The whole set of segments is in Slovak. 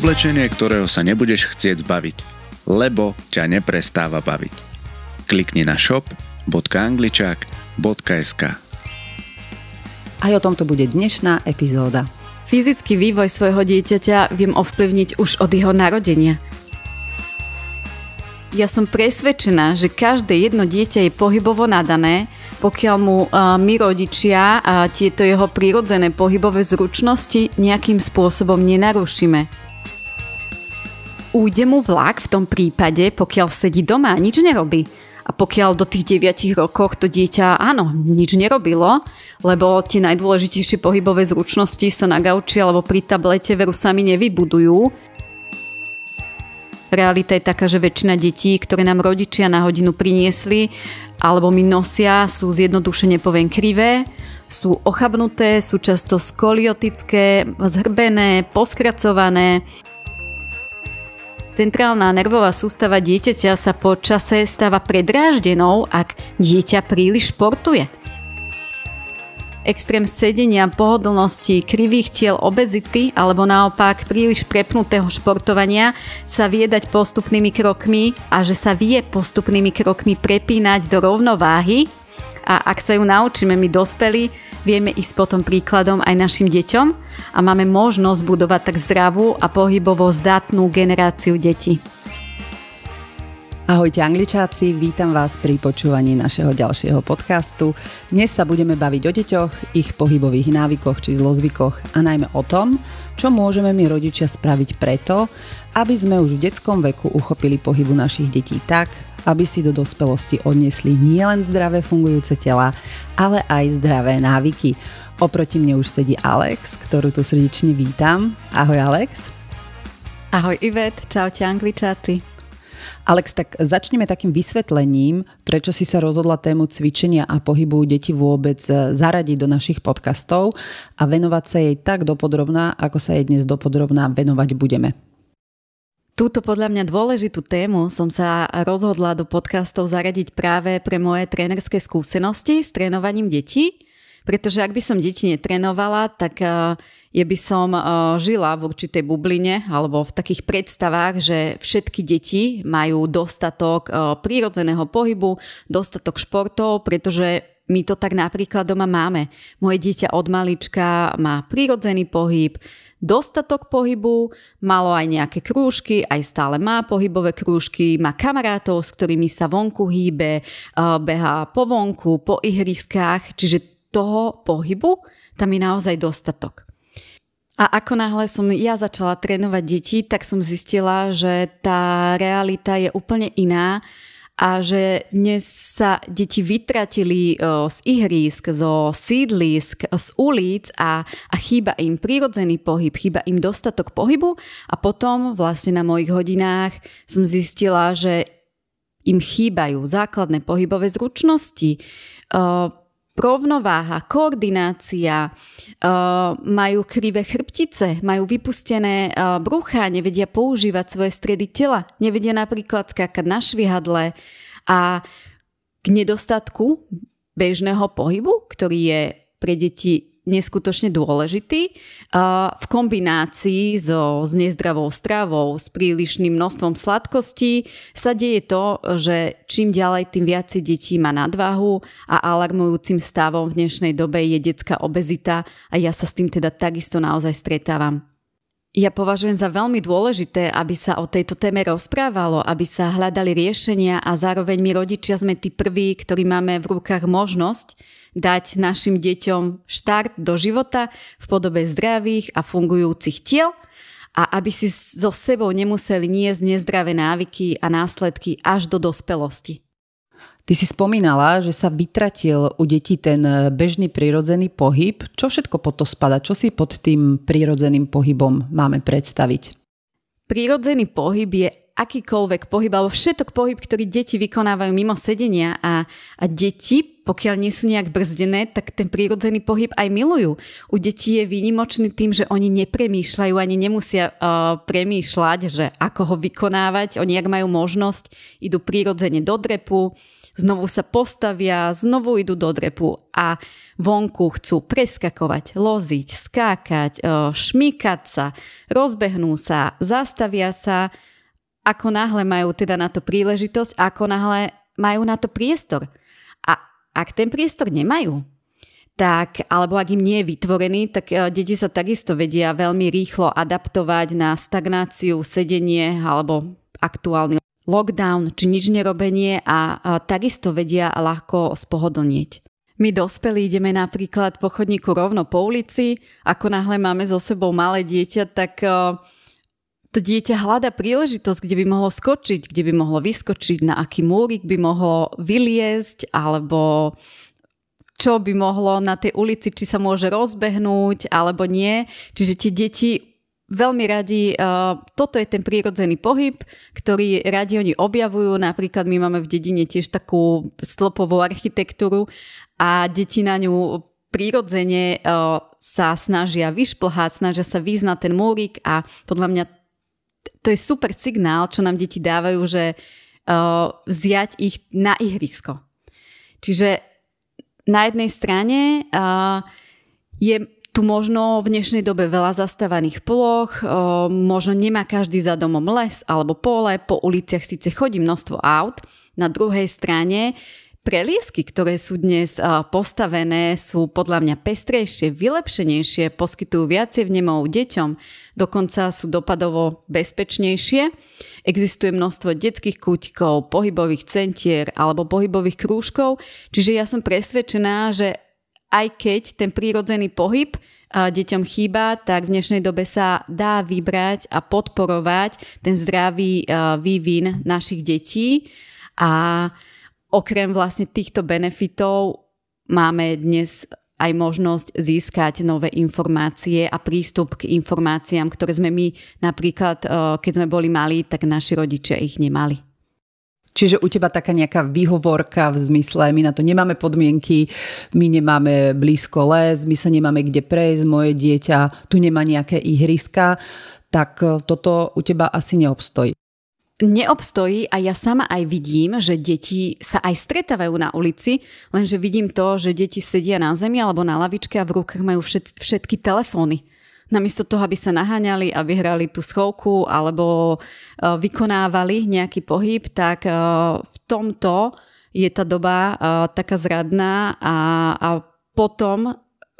Oblečenie, ktorého sa nebudeš chcieť zbaviť, lebo ťa neprestáva baviť. Klikni na shop.angličák.sk Aj o tomto bude dnešná epizóda. Fyzický vývoj svojho dieťaťa viem ovplyvniť už od jeho narodenia. Ja som presvedčená, že každé jedno dieťa je pohybovo nadané, pokiaľ mu uh, my rodičia a tieto jeho prírodzené pohybové zručnosti nejakým spôsobom nenarušíme. Újde mu vlak v tom prípade, pokiaľ sedí doma a nič nerobí. A pokiaľ do tých 9 rokoch to dieťa, áno, nič nerobilo, lebo tie najdôležitejšie pohybové zručnosti sa na gauči alebo pri tablete veru sami nevybudujú, Realita je taká, že väčšina detí, ktoré nám rodičia na hodinu priniesli alebo mi nosia, sú zjednodušene poviem krivé, sú ochabnuté, sú často skoliotické, zhrbené, poskracované. Centrálna nervová sústava dieťaťa sa po čase stáva predráždenou, ak dieťa príliš športuje. Extrém sedenia, pohodlnosti, krivých tiel, obezity alebo naopak príliš prepnutého športovania sa vie dať postupnými krokmi a že sa vie postupnými krokmi prepínať do rovnováhy a ak sa ju naučíme my dospelí, vieme ísť potom príkladom aj našim deťom a máme možnosť budovať tak zdravú a pohybovo zdatnú generáciu detí. Ahojte angličáci, vítam vás pri počúvaní našeho ďalšieho podcastu. Dnes sa budeme baviť o deťoch, ich pohybových návykoch či zlozvykoch a najmä o tom, čo môžeme my rodičia spraviť preto, aby sme už v detskom veku uchopili pohybu našich detí tak, aby si do dospelosti odnesli nielen zdravé fungujúce tela, ale aj zdravé návyky. Oproti mne už sedí Alex, ktorú tu srdečne vítam. Ahoj Alex. Ahoj Ivet, čaute angličáci. Alex, tak začneme takým vysvetlením, prečo si sa rozhodla tému cvičenia a pohybu detí vôbec e, zaradiť do našich podcastov a venovať sa jej tak dopodrobná, ako sa jej dnes dopodrobná venovať budeme. Túto podľa mňa dôležitú tému som sa rozhodla do podcastov zaradiť práve pre moje trénerské skúsenosti s trénovaním detí, pretože ak by som deti netrenovala, tak uh, je by som uh, žila v určitej bubline alebo v takých predstavách, že všetky deti majú dostatok uh, prírodzeného pohybu, dostatok športov, pretože my to tak napríklad doma máme. Moje dieťa od malička má prírodzený pohyb, dostatok pohybu, malo aj nejaké krúžky, aj stále má pohybové krúžky, má kamarátov, s ktorými sa vonku hýbe, behá po vonku, po ihriskách, čiže toho pohybu tam je naozaj dostatok. A ako náhle som ja začala trénovať deti, tak som zistila, že tá realita je úplne iná a že dnes sa deti vytratili z ihrísk, zo sídlisk, z ulic a, a chýba im prírodzený pohyb, chýba im dostatok pohybu. A potom vlastne na mojich hodinách som zistila, že im chýbajú základné pohybové zručnosti, rovnováha, koordinácia, uh, majú krivé chrbtice, majú vypustené uh, brucha, nevedia používať svoje stredy tela, nevedia napríklad skákať na švihadle a k nedostatku bežného pohybu, ktorý je pre deti neskutočne dôležitý v kombinácii so, s nezdravou stravou, s prílišným množstvom sladkostí sa deje to, že čím ďalej, tým viac detí má nadvahu a alarmujúcim stavom v dnešnej dobe je detská obezita a ja sa s tým teda takisto naozaj stretávam. Ja považujem za veľmi dôležité, aby sa o tejto téme rozprávalo, aby sa hľadali riešenia a zároveň my rodičia sme tí prví, ktorí máme v rukách možnosť dať našim deťom štart do života v podobe zdravých a fungujúcich tiel a aby si so sebou nemuseli niesť nezdravé návyky a následky až do dospelosti. Ty si spomínala, že sa vytratil u detí ten bežný prirodzený pohyb. Čo všetko pod to spada? Čo si pod tým prirodzeným pohybom máme predstaviť? Prirodzený pohyb je akýkoľvek pohyb, alebo všetok pohyb, ktorý deti vykonávajú mimo sedenia a, a deti, pokiaľ nie sú nejak brzdené, tak ten prírodzený pohyb aj milujú. U detí je výnimočný tým, že oni nepremýšľajú, ani nemusia uh, premýšľať, že ako ho vykonávať. Oni, ak majú možnosť, idú prírodzene do drepu, znovu sa postavia, znovu idú do drepu a vonku chcú preskakovať, loziť, skákať, uh, šmýkať sa, rozbehnú sa, zastavia sa, ako náhle majú teda na to príležitosť, ako náhle majú na to priestor. Ak ten priestor nemajú, tak, alebo ak im nie je vytvorený, tak e, deti sa takisto vedia veľmi rýchlo adaptovať na stagnáciu, sedenie alebo aktuálny lockdown či nič nerobenie a, a takisto vedia ľahko spohodlnieť. My dospelí ideme napríklad po chodníku rovno po ulici, ako náhle máme so sebou malé dieťa, tak uh, to dieťa hľada príležitosť, kde by mohlo skočiť, kde by mohlo vyskočiť, na aký múrik by mohlo vyliezť, alebo čo by mohlo na tej ulici, či sa môže rozbehnúť, alebo nie. Čiže tie deti veľmi radi, uh, toto je ten prírodzený pohyb, ktorý radi oni objavujú. Napríklad my máme v dedine tiež takú stĺpovú architektúru a deti na ňu prírodzene uh, sa snažia vyšplhať, snažia sa na ten múrik a podľa mňa to je super signál, čo nám deti dávajú, že uh, vziať ich na ihrisko. Čiže na jednej strane uh, je tu možno v dnešnej dobe veľa zastávaných uh, možno nemá každý za domom les alebo pole, po uliciach síce chodí množstvo aut, na druhej strane Preliesky, ktoré sú dnes postavené, sú podľa mňa pestrejšie, vylepšenejšie, poskytujú viacej vnemov deťom, dokonca sú dopadovo bezpečnejšie. Existuje množstvo detských kútikov, pohybových centier alebo pohybových krúžkov, čiže ja som presvedčená, že aj keď ten prírodzený pohyb deťom chýba, tak v dnešnej dobe sa dá vybrať a podporovať ten zdravý vývin našich detí a okrem vlastne týchto benefitov máme dnes aj možnosť získať nové informácie a prístup k informáciám, ktoré sme my napríklad, eh, keď sme boli malí, tak naši rodičia ich nemali. Čiže u teba taká nejaká výhovorka v zmysle, my na to nemáme podmienky, my nemáme blízko les, my sa nemáme kde prejsť, moje dieťa tu nemá nejaké ihriska, tak eh, toto u teba asi neobstojí neobstojí a ja sama aj vidím, že deti sa aj stretávajú na ulici, lenže vidím to, že deti sedia na zemi alebo na lavičke a v rukách majú všet, všetky telefóny. Namiesto toho, aby sa naháňali a vyhrali tú schovku alebo uh, vykonávali nejaký pohyb, tak uh, v tomto je tá doba uh, taká zradná a, a potom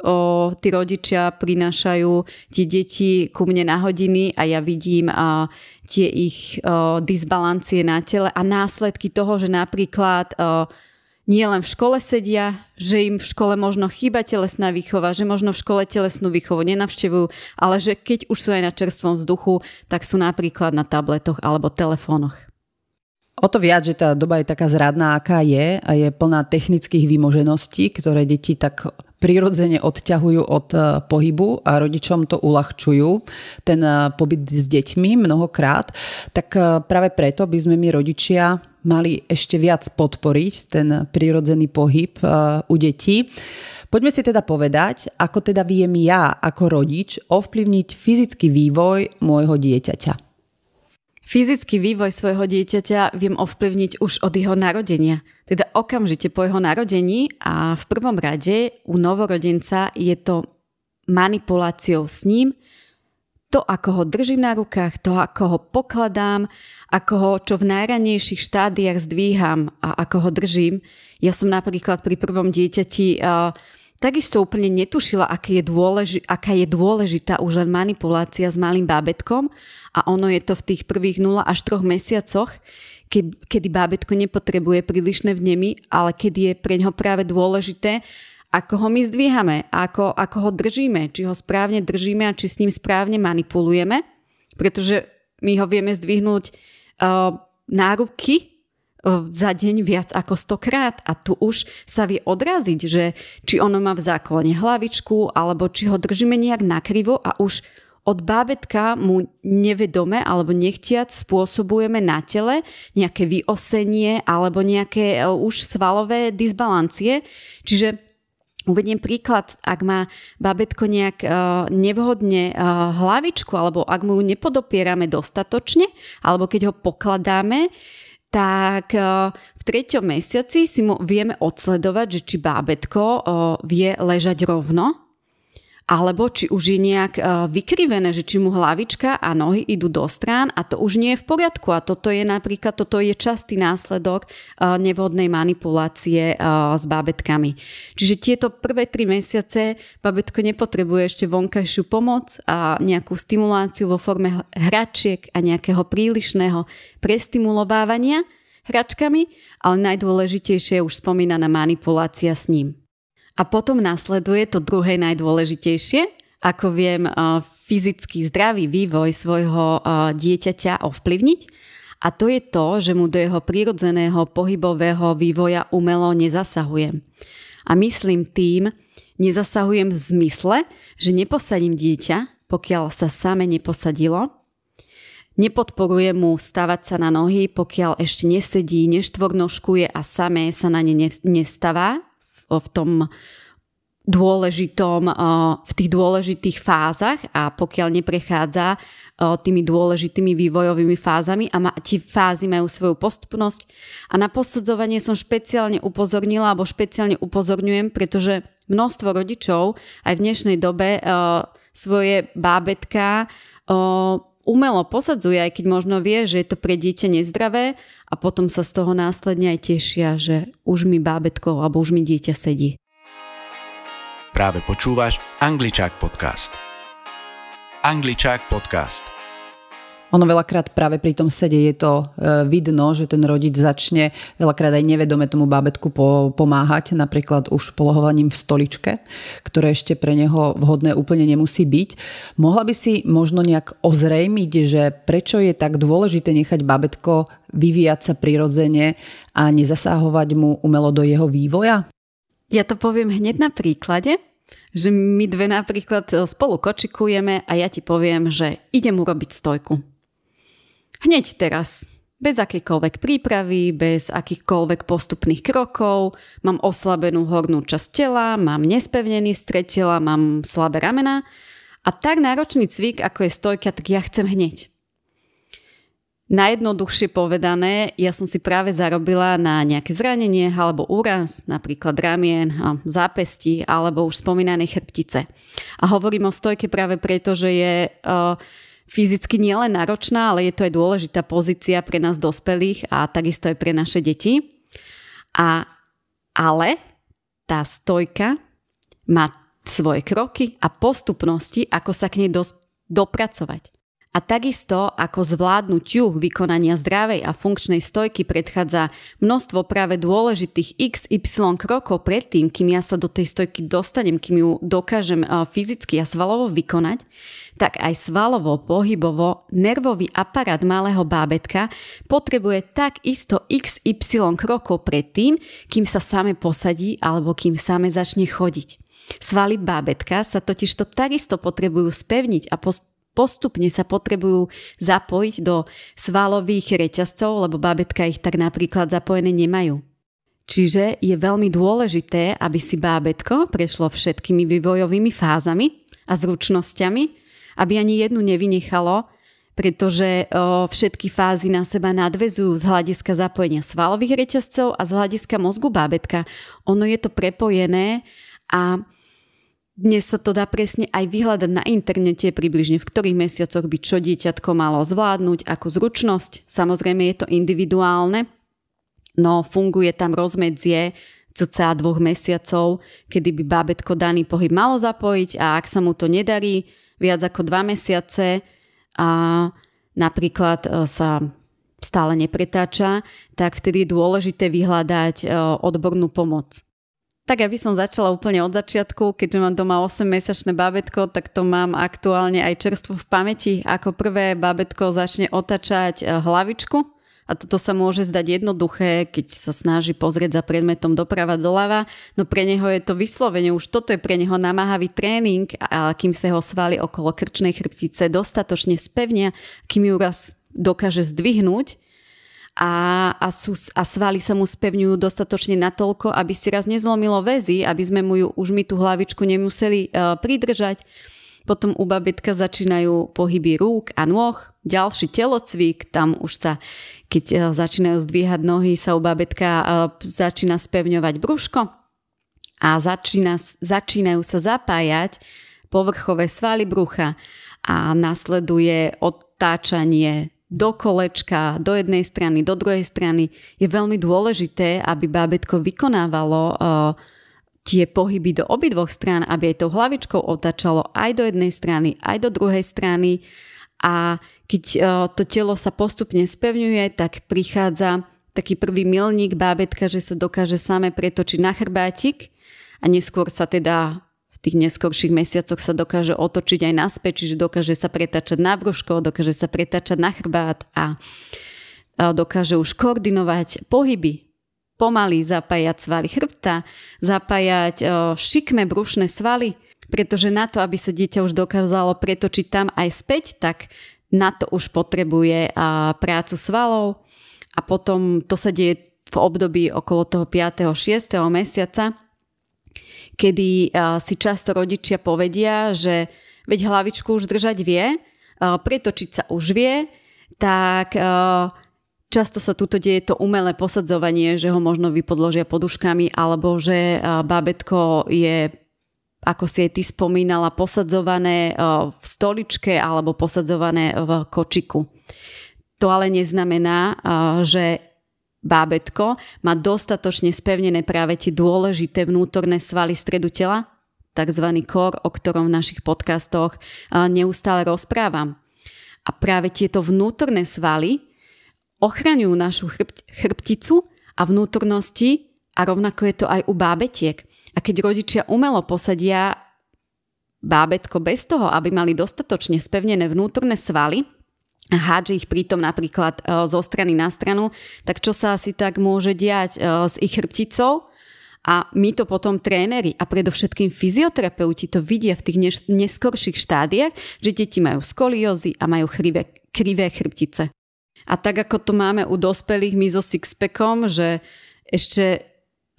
o, tí rodičia prinášajú tie deti ku mne na hodiny a ja vidím a, tie ich o, disbalancie na tele a následky toho, že napríklad o, nie len v škole sedia, že im v škole možno chýba telesná výchova, že možno v škole telesnú výchovu nenavštevujú, ale že keď už sú aj na čerstvom vzduchu, tak sú napríklad na tabletoch alebo telefónoch. O to viac, že tá doba je taká zradná, aká je a je plná technických vymožeností, ktoré deti tak prirodzene odťahujú od e, pohybu a rodičom to uľahčujú, ten e, pobyt s deťmi mnohokrát, tak e, práve preto by sme my rodičia mali ešte viac podporiť ten prirodzený pohyb u detí. Poďme si teda povedať, ako teda viem ja ako rodič ovplyvniť fyzický vývoj môjho dieťaťa. Fyzický vývoj svojho dieťaťa viem ovplyvniť už od jeho narodenia, teda okamžite po jeho narodení a v prvom rade u novorodenca je to manipuláciou s ním, to, ako ho držím na rukách, to, ako ho pokladám, ako ho čo v najranejších štádiách zdvíham a ako ho držím. Ja som napríklad pri prvom dieťati uh, Takisto úplne netušila, aké je dôleži- aká je dôležitá už len manipulácia s malým bábetkom a ono je to v tých prvých 0 až 3 mesiacoch, ke- kedy bábetko nepotrebuje prílišné vnemy, ale kedy je pre ňo práve dôležité, ako ho my zdvíhame, ako, ako ho držíme, či ho správne držíme a či s ním správne manipulujeme, pretože my ho vieme zdvihnúť uh, náruky za deň viac ako stokrát a tu už sa vie odraziť, že či ono má v záklone hlavičku alebo či ho držíme nejak nakrivo a už od bábetka mu nevedome alebo nechtiac spôsobujeme na tele nejaké vyosenie alebo nejaké e, už svalové disbalancie. Čiže Uvediem príklad, ak má babetko nejak uh, nevhodne uh, hlavičku, alebo ak mu ju nepodopierame dostatočne, alebo keď ho pokladáme, tak v treťom mesiaci si mu vieme odsledovať, že či bábetko vie ležať rovno, alebo či už je nejak e, vykrivené, že či mu hlavička a nohy idú do strán a to už nie je v poriadku a toto je napríklad, toto je častý následok e, nevhodnej manipulácie e, s bábetkami. Čiže tieto prvé tri mesiace babetko nepotrebuje ešte vonkajšiu pomoc a nejakú stimuláciu vo forme hračiek a nejakého prílišného prestimulovávania hračkami, ale najdôležitejšie je už spomínaná manipulácia s ním. A potom nasleduje to druhé najdôležitejšie, ako viem fyzicky zdravý vývoj svojho dieťaťa ovplyvniť. A to je to, že mu do jeho prírodzeného pohybového vývoja umelo nezasahujem. A myslím tým, nezasahujem v zmysle, že neposadím dieťa, pokiaľ sa same neposadilo, Nepodporujem mu stavať sa na nohy, pokiaľ ešte nesedí, neštvornožkuje a samé sa na ne nestavá v tom dôležitom, v tých dôležitých fázach a pokiaľ neprechádza tými dôležitými vývojovými fázami a tie fázy majú svoju postupnosť. A na posadzovanie som špeciálne upozornila alebo špeciálne upozorňujem, pretože množstvo rodičov aj v dnešnej dobe svoje bábetka umelo posadzuje, aj keď možno vie, že je to pre dieťa nezdravé a potom sa z toho následne aj tešia, že už mi bábetko alebo už mi dieťa sedí. Práve počúvaš Angličák podcast. Angličák podcast – ono veľakrát práve pri tom sede je to e, vidno, že ten rodič začne veľakrát aj nevedome tomu bábetku pomáhať, napríklad už polohovaním v stoličke, ktoré ešte pre neho vhodné úplne nemusí byť. Mohla by si možno nejak ozrejmiť, že prečo je tak dôležité nechať bábetko vyvíjať sa prirodzene a nezasahovať mu umelo do jeho vývoja? Ja to poviem hneď na príklade, že my dve napríklad spolu kočikujeme a ja ti poviem, že idem urobiť stojku. Hneď teraz, bez akýkoľvek prípravy, bez akýchkoľvek postupných krokov, mám oslabenú hornú časť tela, mám nespevnený stred tela, mám slabé ramena a tak náročný cvik, ako je stojka, tak ja chcem hneď. Najjednoduchšie povedané, ja som si práve zarobila na nejaké zranenie alebo úraz, napríklad ramien, zápesti alebo už spomínanej chrbtice. A hovorím o stojke práve preto, že je uh, fyzicky nielen náročná, ale je to aj dôležitá pozícia pre nás dospelých a takisto aj pre naše deti. A, ale tá stojka má svoje kroky a postupnosti, ako sa k nej dos- dopracovať. A takisto ako zvládnutiu vykonania zdravej a funkčnej stojky predchádza množstvo práve dôležitých XY krokov predtým, kým ja sa do tej stojky dostanem, kým ju dokážem fyzicky a svalovo vykonať, tak aj svalovo, pohybovo, nervový aparát malého bábetka potrebuje takisto XY krokov predtým, kým sa same posadí alebo kým same začne chodiť. Svaly bábetka sa totiž to takisto potrebujú spevniť a postupne sa potrebujú zapojiť do svalových reťazcov, lebo bábetka ich tak napríklad zapojené nemajú. Čiže je veľmi dôležité, aby si bábetko prešlo všetkými vývojovými fázami a zručnosťami aby ani jednu nevynechalo, pretože o, všetky fázy na seba nadvezujú z hľadiska zapojenia svalových reťazcov a z hľadiska mozgu bábetka. Ono je to prepojené a dnes sa to dá presne aj vyhľadať na internete približne v ktorých mesiacoch by čo dieťatko malo zvládnuť ako zručnosť. Samozrejme je to individuálne, no funguje tam rozmedzie cca dvoch mesiacov, kedy by bábetko daný pohyb malo zapojiť a ak sa mu to nedarí, viac ako dva mesiace a napríklad e, sa stále nepretáča, tak vtedy je dôležité vyhľadať e, odbornú pomoc. Tak aby som začala úplne od začiatku, keďže mám doma 8-mesačné bábetko, tak to mám aktuálne aj čerstvo v pamäti. Ako prvé bábetko začne otačať e, hlavičku. A toto sa môže zdať jednoduché, keď sa snaží pozrieť za predmetom doprava doľava, no pre neho je to vyslovene, už toto je pre neho namáhavý tréning, a kým sa ho svaly okolo krčnej chrbtice dostatočne spevnia, kým ju raz dokáže zdvihnúť, a, a, sú, a svaly sa mu spevňujú dostatočne natoľko, aby si raz nezlomilo väzy, aby sme mu ju už my tú hlavičku nemuseli uh, pridržať. Potom u babetka začínajú pohyby rúk a nôh, ďalší telocvik, tam už sa, keď uh, začínajú zdvíhať nohy, sa u babetka uh, začína spevňovať brúško a začína, začínajú sa zapájať povrchové svaly brucha a nasleduje odtáčanie do kolečka, do jednej strany, do druhej strany, je veľmi dôležité, aby bábetko vykonávalo uh, tie pohyby do obidvoch strán, aby aj tou hlavičkou otačalo aj do jednej strany, aj do druhej strany. A keď uh, to telo sa postupne spevňuje, tak prichádza taký prvý milník bábetka, že sa dokáže same pretočiť na chrbátik a neskôr sa teda tých neskorších mesiacoch sa dokáže otočiť aj naspäť, čiže dokáže sa pretačať na brúško, dokáže sa pretačať na chrbát a dokáže už koordinovať pohyby, pomaly zapájať svaly chrbta, zapájať šikme brušné svaly, pretože na to, aby sa dieťa už dokázalo pretočiť tam aj späť, tak na to už potrebuje prácu svalov a potom to sa deje v období okolo toho 5. 6. mesiaca, kedy si často rodičia povedia, že veď hlavičku už držať vie, pretočiť sa už vie, tak často sa tuto deje to umelé posadzovanie, že ho možno vypodložia poduškami, alebo že bábetko je ako si aj ty spomínala, posadzované v stoličke alebo posadzované v kočiku. To ale neznamená, že bábetko má dostatočne spevnené práve tie dôležité vnútorné svaly stredu tela, tzv. kor, o ktorom v našich podcastoch neustále rozprávam. A práve tieto vnútorné svaly ochraňujú našu chrb- chrbticu a vnútornosti a rovnako je to aj u bábetiek. A keď rodičia umelo posadia bábetko bez toho, aby mali dostatočne spevnené vnútorné svaly, hádže ich pritom napríklad e, zo strany na stranu, tak čo sa asi tak môže diať e, s ich chrbticou? A my to potom tréneri a predovšetkým fyzioterapeuti to vidia v tých neskorších štádiách, že deti majú skoliózy a majú krivé, krivé chrbtice. A tak ako to máme u dospelých my so sixpackom, že ešte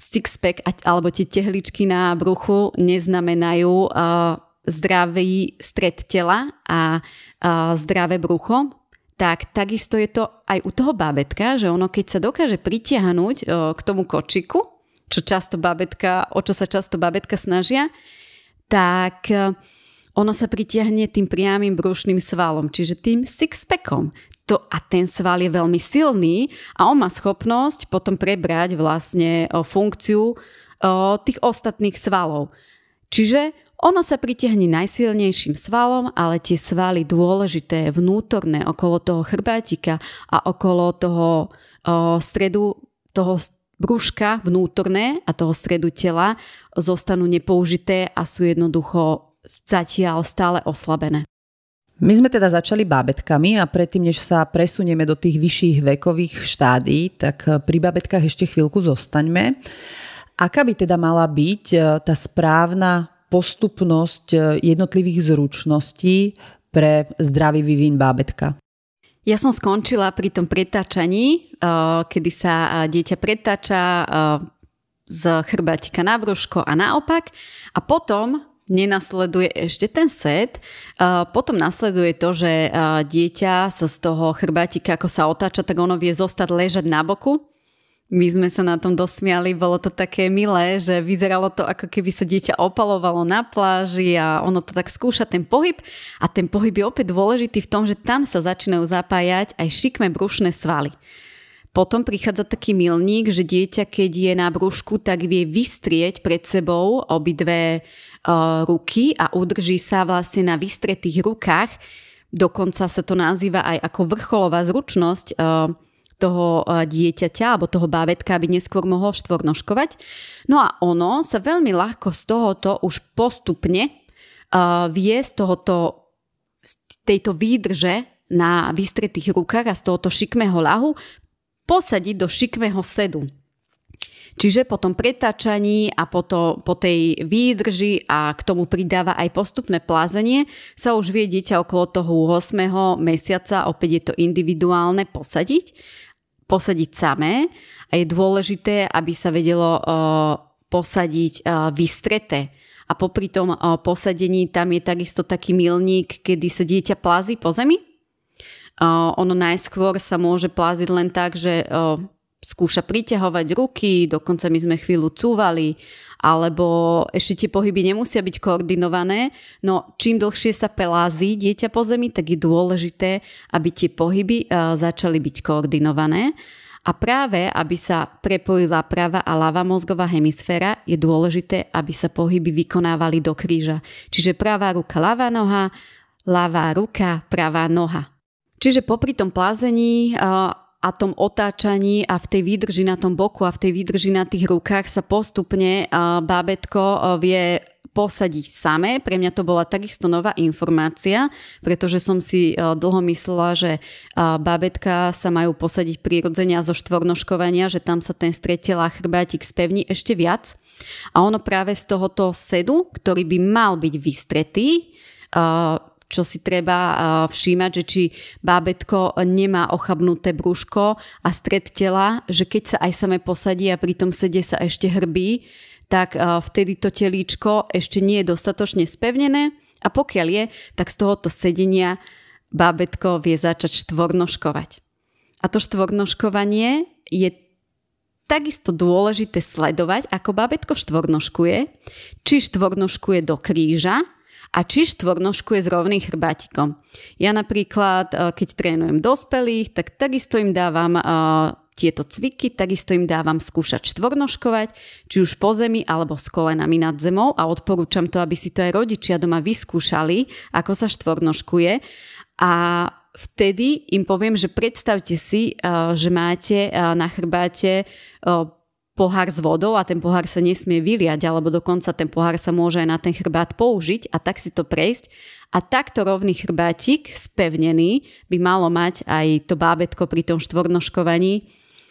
sixpack alebo tie tehličky na bruchu neznamenajú uh, zdravý stred tela a uh, zdravé brucho, tak takisto je to aj u toho bábetka, že ono keď sa dokáže pritiahnuť k tomu kočiku, čo často bábetka, o čo sa často bábetka snažia, tak e, ono sa pritiahne tým priamým brušným svalom, čiže tým sixpackom. To, a ten sval je veľmi silný a on má schopnosť potom prebrať vlastne funkciu tých ostatných svalov. Čiže ono sa pritiahne najsilnejším svalom, ale tie svaly dôležité, vnútorné, okolo toho chrbátika a okolo toho o, stredu, toho brúška vnútorné a toho stredu tela zostanú nepoužité a sú jednoducho zatiaľ stále oslabené. My sme teda začali bábetkami a predtým, než sa presunieme do tých vyšších vekových štádí, tak pri bábetkách ešte chvíľku zostaňme. Aká by teda mala byť e, tá správna postupnosť e, jednotlivých zručností pre zdravý vývin bábetka? Ja som skončila pri tom pretáčaní, e, kedy sa e, dieťa pretáča z chrbátika na brúško a naopak a potom nenasleduje ešte ten set. Potom nasleduje to, že dieťa sa z toho chrbátika, ako sa otáča, tak ono vie zostať ležať na boku my sme sa na tom dosmiali, bolo to také milé, že vyzeralo to ako keby sa dieťa opalovalo na pláži a ono to tak skúša ten pohyb a ten pohyb je opäť dôležitý v tom, že tam sa začínajú zapájať aj šikme brušné svaly. Potom prichádza taký milník, že dieťa, keď je na brúšku, tak vie vystrieť pred sebou obidve uh, ruky a udrží sa vlastne na vystretých rukách. Dokonca sa to nazýva aj ako vrcholová zručnosť uh, toho eh, dieťaťa alebo toho bábetka, aby neskôr mohlo štvornožkovať. No a ono sa veľmi ľahko z tohoto už postupne uh, vie z tohoto, z tejto výdrže na vystretých rukách a z tohoto šikmého ľahu posadiť do šikmého sedu. Čiže po tom pretáčaní a po, to, po tej výdrži a k tomu pridáva aj postupné plázenie sa už vie dieťa okolo toho 8. mesiaca, opäť je to individuálne, posadiť. Posadiť samé a je dôležité, aby sa vedelo uh, posadiť uh, vystreté. A popri tom uh, posadení tam je takisto taký milník, kedy sa dieťa plází po zemi. Ono najskôr sa môže pláziť len tak, že skúša priťahovať ruky, dokonca my sme chvíľu cúvali, alebo ešte tie pohyby nemusia byť koordinované, no čím dlhšie sa pelází dieťa po zemi, tak je dôležité, aby tie pohyby uh, začali byť koordinované. A práve, aby sa prepojila práva a ľava mozgová hemisféra, je dôležité, aby sa pohyby vykonávali do kríža. Čiže pravá ruka, ľavá noha, ľavá ruka, pravá noha. Čiže popri tom plázení uh, a tom otáčaní a v tej výdrži na tom boku a v tej výdrži na tých rukách sa postupne bábetko vie posadiť samé. Pre mňa to bola takisto nová informácia, pretože som si dlho myslela, že bábetka sa majú posadiť prirodzene zo štvornoškovania, že tam sa ten stretelá chrbátik spevní ešte viac. A ono práve z tohoto sedu, ktorý by mal byť vystretý, čo si treba všímať, že či bábetko nemá ochabnuté brúško a stred tela, že keď sa aj same posadí a pri tom sede sa ešte hrbí, tak vtedy to telíčko ešte nie je dostatočne spevnené a pokiaľ je, tak z tohoto sedenia bábetko vie začať štvornoškovať. A to štvornoškovanie je takisto dôležité sledovať, ako bábetko štvornoškuje, či štvornoškuje do kríža, a či štvornožku je s rovným chrbátikom. Ja napríklad, eh, keď trénujem dospelých, tak takisto im dávam eh, tieto cviky, takisto im dávam skúšať štvornožkovať, či už po zemi alebo s kolenami nad zemou a odporúčam to, aby si to aj rodičia doma vyskúšali, ako sa štvornožkuje. A vtedy im poviem, že predstavte si, eh, že máte na chrbáte pohár s vodou a ten pohár sa nesmie vyliať, alebo dokonca ten pohár sa môže aj na ten chrbát použiť a tak si to prejsť. A takto rovný chrbátik, spevnený, by malo mať aj to bábetko pri tom štvornoškovaní.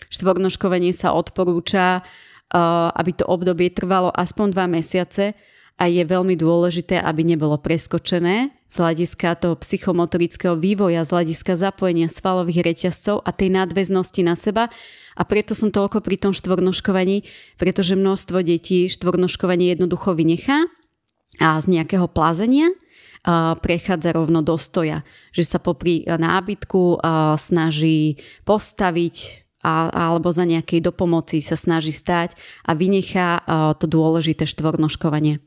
Štvornoškovanie sa odporúča, uh, aby to obdobie trvalo aspoň dva mesiace a je veľmi dôležité, aby nebolo preskočené z hľadiska toho psychomotorického vývoja, z hľadiska zapojenia svalových reťazcov a tej nadväznosti na seba, a preto som toľko pri tom štvornoškovaní, pretože množstvo detí štvornoškovanie jednoducho vynechá a z nejakého plázenia prechádza rovno do stoja. Že sa popri nábytku snaží postaviť a, alebo za nejakej dopomoci sa snaží stať a vynechá to dôležité štvornoškovanie.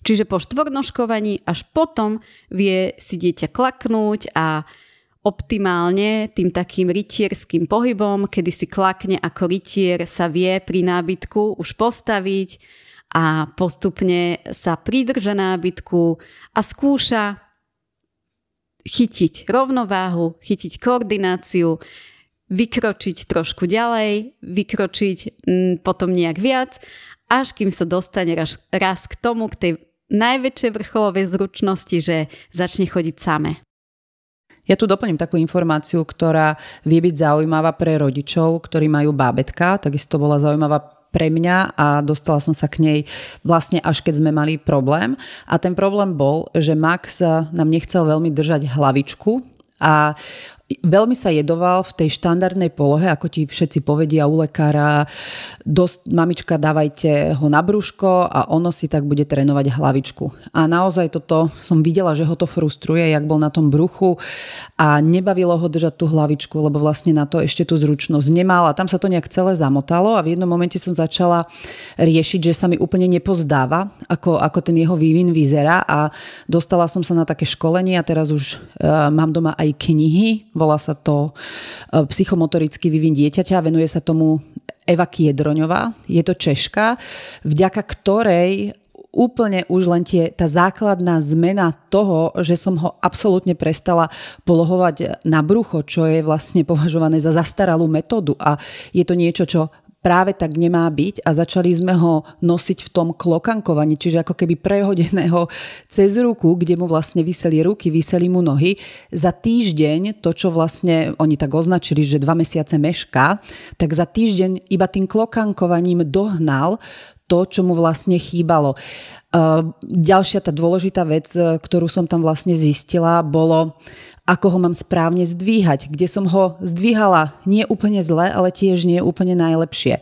Čiže po štvornoškovaní až potom vie si dieťa klaknúť a optimálne tým takým rytierským pohybom, kedy si klakne ako rytier, sa vie pri nábytku už postaviť a postupne sa pridrža nábytku a skúša chytiť rovnováhu, chytiť koordináciu, vykročiť trošku ďalej, vykročiť m, potom nejak viac, až kým sa dostane raz, raz k tomu, k tej najväčšej vrcholovej zručnosti, že začne chodiť samé. Ja tu doplním takú informáciu, ktorá vie byť zaujímavá pre rodičov, ktorí majú bábetka. Takisto bola zaujímavá pre mňa a dostala som sa k nej vlastne až keď sme mali problém. A ten problém bol, že Max nám nechcel veľmi držať hlavičku a veľmi sa jedoval v tej štandardnej polohe, ako ti všetci povedia u lekára, dosť, mamička, dávajte ho na brúško a ono si tak bude trénovať hlavičku. A naozaj toto som videla, že ho to frustruje, jak bol na tom bruchu a nebavilo ho držať tú hlavičku, lebo vlastne na to ešte tú zručnosť nemal a tam sa to nejak celé zamotalo a v jednom momente som začala riešiť, že sa mi úplne nepozdáva, ako, ako ten jeho vývin vyzerá a dostala som sa na také školenie a teraz už uh, mám doma aj knihy, volá sa to e, psychomotorický vývin dieťaťa, venuje sa tomu Eva Kiedroňová, je to Češka, vďaka ktorej úplne už len tie, tá základná zmena toho, že som ho absolútne prestala polohovať na brucho, čo je vlastne považované za zastaralú metódu a je to niečo, čo práve tak nemá byť a začali sme ho nosiť v tom klokankovaní, čiže ako keby prehodeného cez ruku, kde mu vlastne vyseli ruky, vyseli mu nohy. Za týždeň, to čo vlastne oni tak označili, že dva mesiace meška, tak za týždeň iba tým klokankovaním dohnal to, čo mu vlastne chýbalo. Ďalšia tá dôležitá vec, ktorú som tam vlastne zistila, bolo ako ho mám správne zdvíhať, kde som ho zdvíhala nie úplne zle, ale tiež nie úplne najlepšie.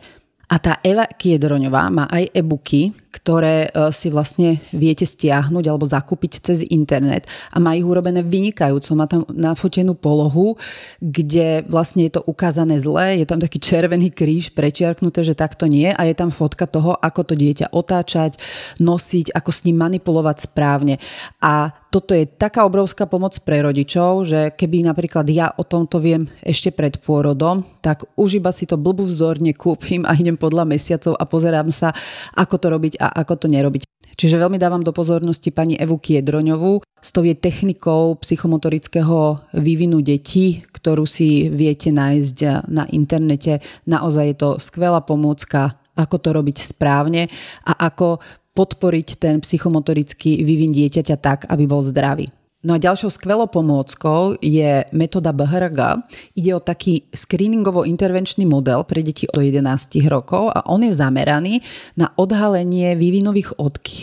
A tá Eva Kiedroňová má aj e-booky, ktoré e, si vlastne viete stiahnuť alebo zakúpiť cez internet a má ich urobené vynikajúco. Má tam nafotenú polohu, kde vlastne je to ukázané zle, je tam taký červený kríž prečiarknuté, že takto nie a je tam fotka toho, ako to dieťa otáčať, nosiť, ako s ním manipulovať správne. A toto je taká obrovská pomoc pre rodičov, že keby napríklad ja o tomto viem ešte pred pôrodom, tak už iba si to blbú vzorne kúpim a idem podľa mesiacov a pozerám sa, ako to robiť a ako to nerobiť. Čiže veľmi dávam do pozornosti pani Evu Kiedroňovú s tou je technikou psychomotorického vývinu detí, ktorú si viete nájsť na internete. Naozaj je to skvelá pomôcka, ako to robiť správne a ako podporiť ten psychomotorický vývin dieťaťa tak, aby bol zdravý. No a ďalšou skvelou pomôckou je metóda BHRG. Ide o taký screeningovo-intervenčný model pre deti do 11 rokov a on je zameraný na odhalenie vývinových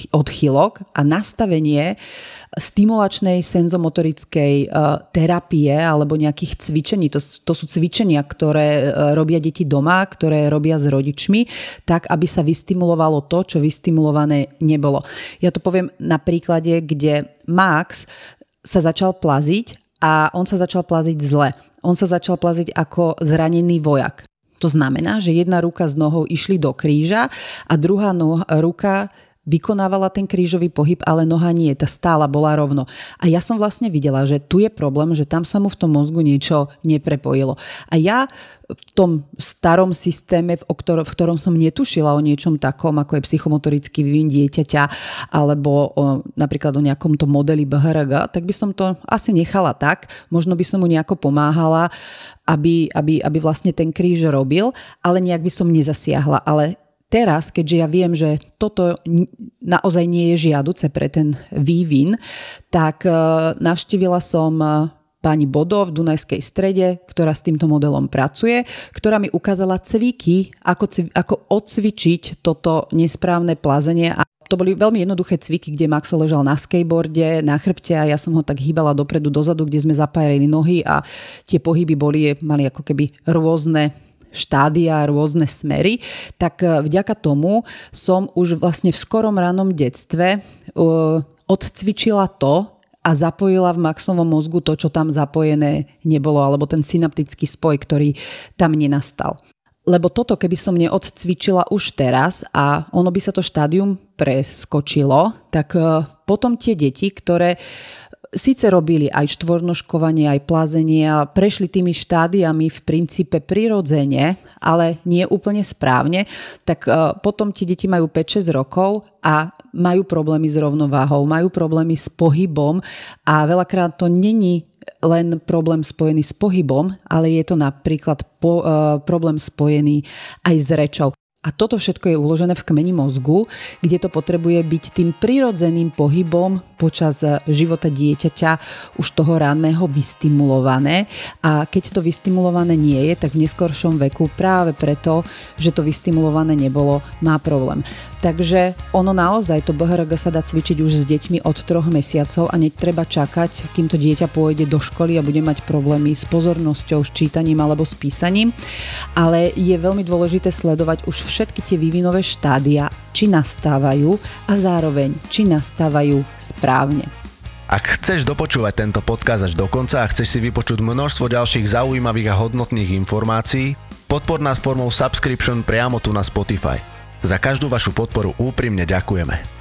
odchylok a nastavenie stimulačnej senzomotorickej e, terapie alebo nejakých cvičení. To, to sú cvičenia, ktoré e, robia deti doma, ktoré robia s rodičmi, tak aby sa vystimulovalo to, čo vystimulované nebolo. Ja to poviem na príklade, kde Max sa začal plaziť a on sa začal plaziť zle. On sa začal plaziť ako zranený vojak. To znamená, že jedna ruka s nohou išli do kríža a druhá noha, ruka vykonávala ten krížový pohyb, ale noha nie, tá stála bola rovno. A ja som vlastne videla, že tu je problém, že tam sa mu v tom mozgu niečo neprepojilo. A ja v tom starom systéme, v ktorom, v ktorom som netušila o niečom takom, ako je psychomotorický vývin dieťaťa, alebo o, napríklad o nejakom to modeli BHRG, tak by som to asi nechala tak. Možno by som mu nejako pomáhala, aby, aby, aby vlastne ten kríž robil, ale nejak by som nezasiahla. Ale teraz, keďže ja viem, že toto naozaj nie je žiaduce pre ten vývin, tak e, navštívila som e, pani Bodo v Dunajskej strede, ktorá s týmto modelom pracuje, ktorá mi ukázala cviky, ako, ako odcvičiť toto nesprávne plazenie. A to boli veľmi jednoduché cviky, kde Maxo ležal na skateboarde, na chrbte a ja som ho tak hýbala dopredu, dozadu, kde sme zapájali nohy a tie pohyby boli, mali ako keby rôzne štádia, rôzne smery, tak e, vďaka tomu som už vlastne v skorom ranom detstve e, odcvičila to, a zapojila v Maxovom mozgu to, čo tam zapojené nebolo, alebo ten synaptický spoj, ktorý tam nenastal. Lebo toto, keby som neodcvičila už teraz a ono by sa to štádium preskočilo, tak e, potom tie deti, ktoré síce robili aj štvornoškovanie, aj plazenie a prešli tými štádiami v princípe prirodzene, ale nie úplne správne, tak e, potom tie deti majú 5-6 rokov a majú problémy s rovnováhou, majú problémy s pohybom a veľakrát to není len problém spojený s pohybom, ale je to napríklad po, uh, problém spojený aj s rečou. A toto všetko je uložené v kmeni mozgu, kde to potrebuje byť tým prirodzeným pohybom počas života dieťaťa už toho ranného vystimulované. A keď to vystimulované nie je, tak v neskoršom veku práve preto, že to vystimulované nebolo, má problém. Takže ono naozaj, to BHRG sa dá cvičiť už s deťmi od troch mesiacov a netreba čakať, kým to dieťa pôjde do školy a bude mať problémy s pozornosťou, s čítaním alebo s písaním. Ale je veľmi dôležité sledovať už všetky tie vývinové štádia, či nastávajú a zároveň, či nastávajú správne. Ak chceš dopočúvať tento podcast až do konca a chceš si vypočuť množstvo ďalších zaujímavých a hodnotných informácií, podpor nás formou subscription priamo tu na Spotify. Za každú vašu podporu úprimne ďakujeme.